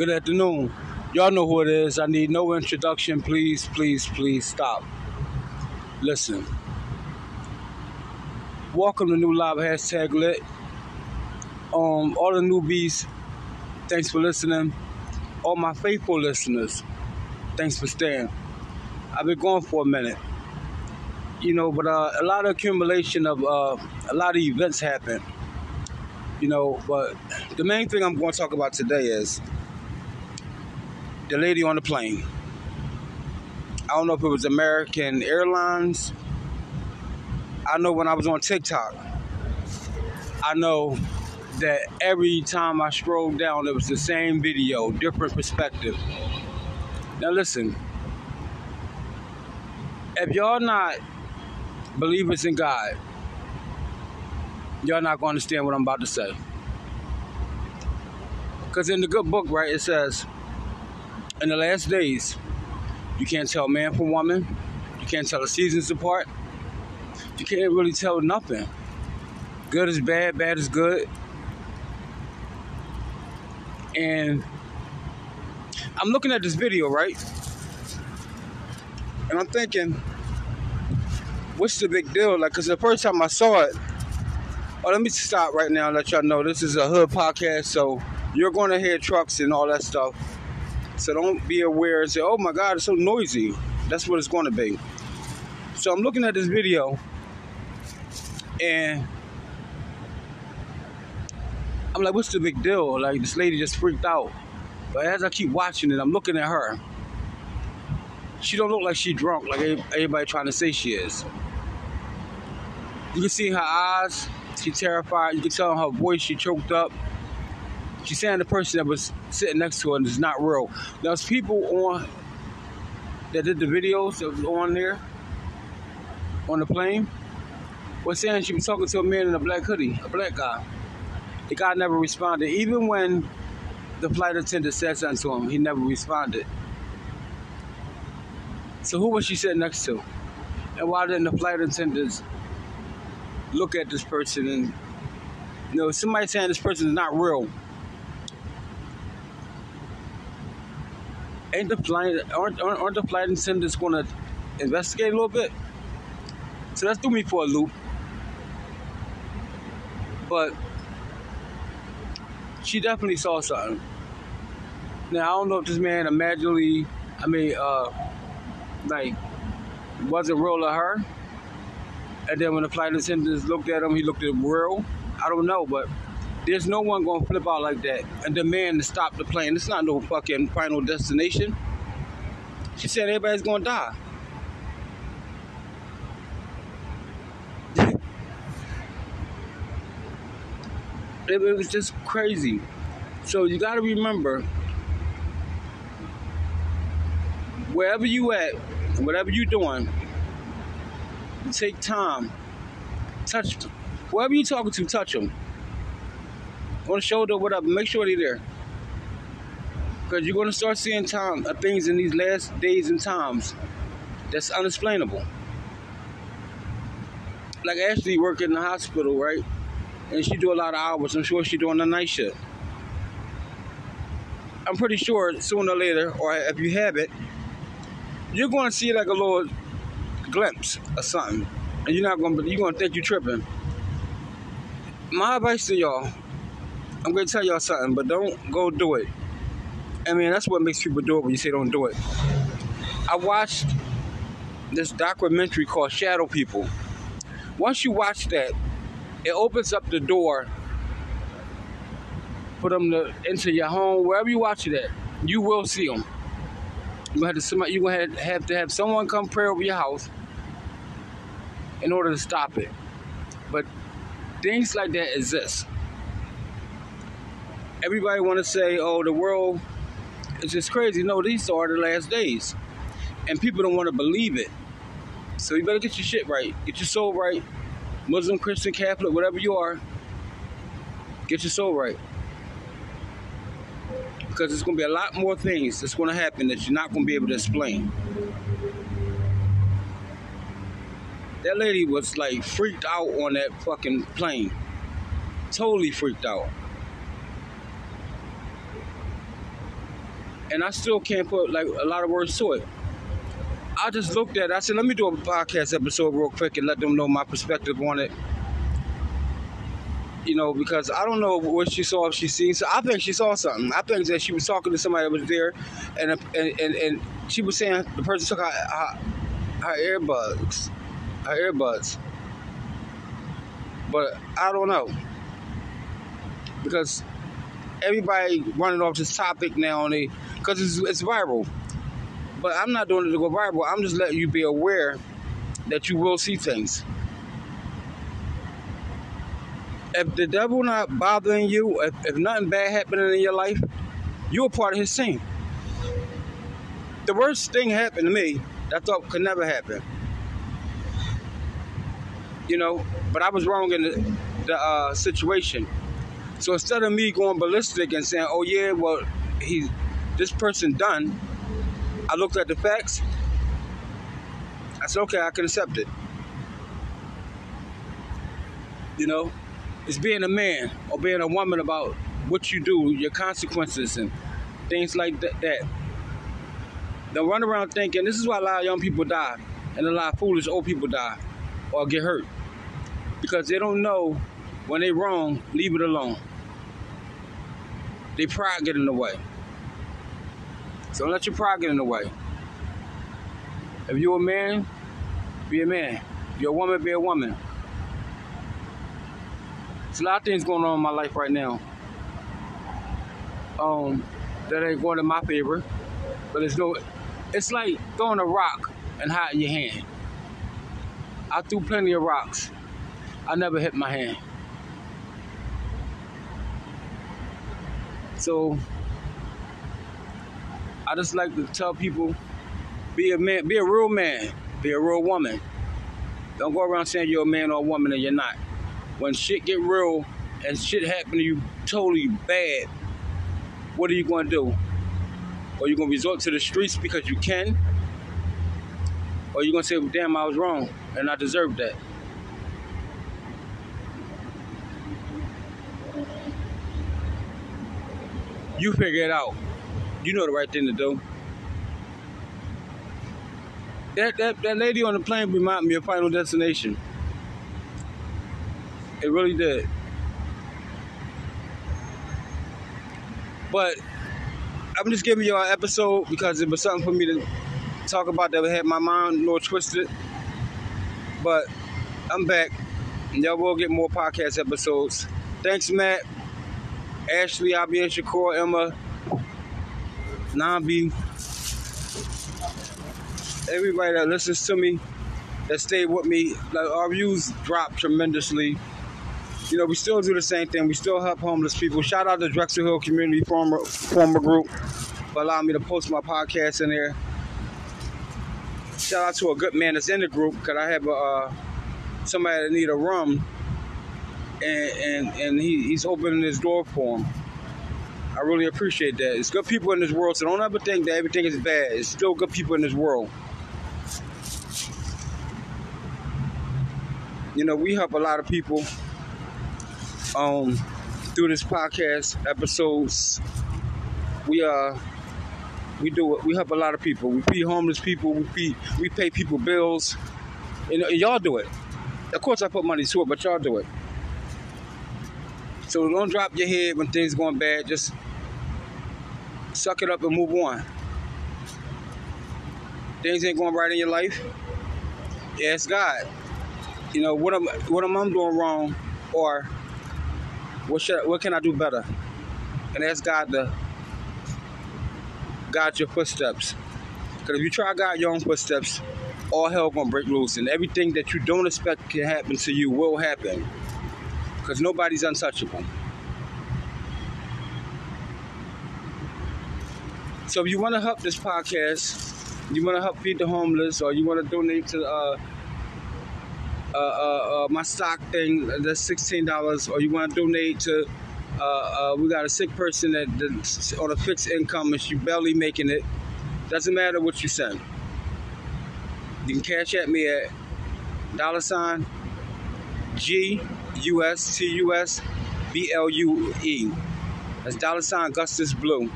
Good afternoon. Y'all know who it is. I need no introduction. Please, please, please stop. Listen. Welcome to New Live hashtag lit. Um, all the newbies, thanks for listening. All my faithful listeners, thanks for staying. I've been gone for a minute. You know, but uh, a lot of accumulation of uh, a lot of events happen. You know, but the main thing I'm going to talk about today is the lady on the plane. I don't know if it was American Airlines. I know when I was on TikTok, I know that every time I scrolled down, it was the same video, different perspective. Now, listen, if y'all not believers in God, y'all not going to understand what I'm about to say. Because in the good book, right, it says, in the last days, you can't tell man from woman. You can't tell the seasons apart. You can't really tell nothing. Good is bad, bad is good. And I'm looking at this video, right? And I'm thinking, what's the big deal? Like, because the first time I saw it, oh, let me stop right now and let y'all know this is a hood podcast, so you're going to hear trucks and all that stuff. So don't be aware and say, oh my God, it's so noisy. That's what it's going to be. So I'm looking at this video and I'm like, what's the big deal? Like, this lady just freaked out. But as I keep watching it, I'm looking at her. She don't look like she drunk, like everybody trying to say she is. You can see her eyes, she terrified. You can tell in her voice she choked up. She's saying the person that was sitting next to her is not real. There's people on that did the videos that was on there on the plane was saying she was talking to a man in a black hoodie, a black guy. The guy never responded. Even when the flight attendant said something to him, he never responded. So who was she sitting next to? And why didn't the flight attendants look at this person and you know somebody saying this person is not real? Ain't the flight aren't, aren't the flight attendants gonna investigate a little bit? So that's threw me for a loop. But she definitely saw something. Now I don't know if this man imaginally, I mean, uh, like, wasn't real to her. And then when the flight attendants looked at him, he looked at him real. I don't know, but there's no one gonna flip out like that and demand to stop the plane. It's not no fucking final destination. She said everybody's gonna die. it, was just crazy. So you gotta remember wherever you at, whatever you're doing, take time. Touch whoever you talking to, touch them. The shoulder, whatever. Make sure they're there. Because you're gonna start seeing time uh, things in these last days and times that's unexplainable. Like Ashley work in the hospital, right? And she do a lot of hours. I'm sure she doing the night shift. I'm pretty sure sooner or later, or if you have it, you're going to see like a little glimpse of something, and you're not going to. You're going to think you're tripping. My advice to y'all, I'm to tell y'all something, but don't go do it. I mean, that's what makes people do it when you say don't do it. I watched this documentary called Shadow People. Once you watch that, it opens up the door for them to enter your home, wherever you watch it at, you will see them. You have to somebody, you gonna have to have someone come pray over your house in order to stop it. But things like that exist. Everybody want to say, "Oh, the world is just crazy." No, these are the last days, and people don't want to believe it. So you better get your shit right, get your soul right. Muslim, Christian, Catholic, whatever you are, get your soul right. Because there's going to be a lot more things that's going to happen that you're not going to be able to explain. That lady was like freaked out on that fucking plane. Totally freaked out. And I still can't put like a lot of words to it. I just looked at it. I said, let me do a podcast episode real quick and let them know my perspective on it. You know, because I don't know what she saw, if she seen. So I think she saw something. I think that she was talking to somebody that was there, and and and, and she was saying the person took her, her, her earbuds, her earbuds. But I don't know because everybody running off this topic now, and they because it's, it's viral. But I'm not doing it to go viral. I'm just letting you be aware that you will see things. If the devil not bothering you, if, if nothing bad happening in your life, you're part of his team. The worst thing happened to me that I thought could never happen. You know, but I was wrong in the, the uh, situation. So instead of me going ballistic and saying, "Oh yeah, well, he, this person done," I looked at the facts. I said, "Okay, I can accept it." You know, it's being a man or being a woman about what you do, your consequences, and things like that. that. Run around thinking this is why a lot of young people die and a lot of foolish old people die or get hurt because they don't know when they wrong, leave it alone. They pride get in the way. So don't let your pride get in the way. If you're a man, be a man. If you're a woman, be a woman. There's a lot of things going on in my life right now. Um, that ain't going in my favor. But it's no it's like throwing a rock and hiding your hand. I threw plenty of rocks. I never hit my hand. So I just like to tell people be a man, be a real man, be a real woman. Don't go around saying you're a man or a woman and you're not. When shit get real and shit happen to you totally bad, what are you gonna do? Are you gonna resort to the streets because you can? Or you gonna say, damn, I was wrong and I deserve that? You figure it out. You know the right thing to do. That, that, that lady on the plane reminded me of Final Destination. It really did. But I'm just giving you an episode because it was something for me to talk about that had my mind a little twisted. But I'm back. And y'all will get more podcast episodes. Thanks, Matt. Ashley, Abby, and Shakur, Emma, Nambi, everybody that listens to me, that stayed with me. Like our views dropped tremendously. You know, we still do the same thing. We still help homeless people. Shout out to Drexel Hill Community Former Former Group for allowing me to post my podcast in there. Shout out to a good man that's in the group because I have a, uh, somebody that need a room and and, and he, he's opening his door for him. I really appreciate that. It's good people in this world, so don't ever think that everything is bad. It's still good people in this world. You know, we help a lot of people um through this podcast episodes. We uh we do it. We help a lot of people. We feed homeless people. We feed, we pay people bills. Know, and y'all do it. Of course, I put money to it, but y'all do it. So don't drop your head when things going bad. Just suck it up and move on. Things ain't going right in your life. Ask God. You know what am what am I doing wrong, or what should what can I do better? and ask God to guide your footsteps. Because if you try guide your own footsteps, all hell gonna break loose, and everything that you don't expect can happen to you will happen. Because nobody's untouchable. So if you want to help this podcast, you want to help feed the homeless, or you want to donate to uh, uh, uh, uh, my stock thing, that's sixteen dollars, or you want to donate to. Uh, uh, we got a sick person that that's on a fixed income and she barely making it. Doesn't matter what you send. You can cash at me at dollar sign G U S T U S B L U E. That's dollar sign Gustus Blue.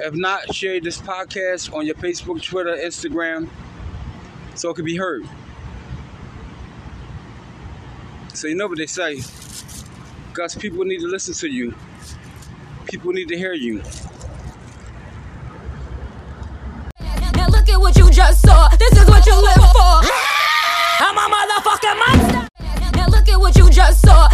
If not, share this podcast on your Facebook, Twitter, Instagram, so it can be heard. So you know what they say. Gus, people need to listen to you. People need to hear you. Now look at what you just saw. This is what you live for. you just saw.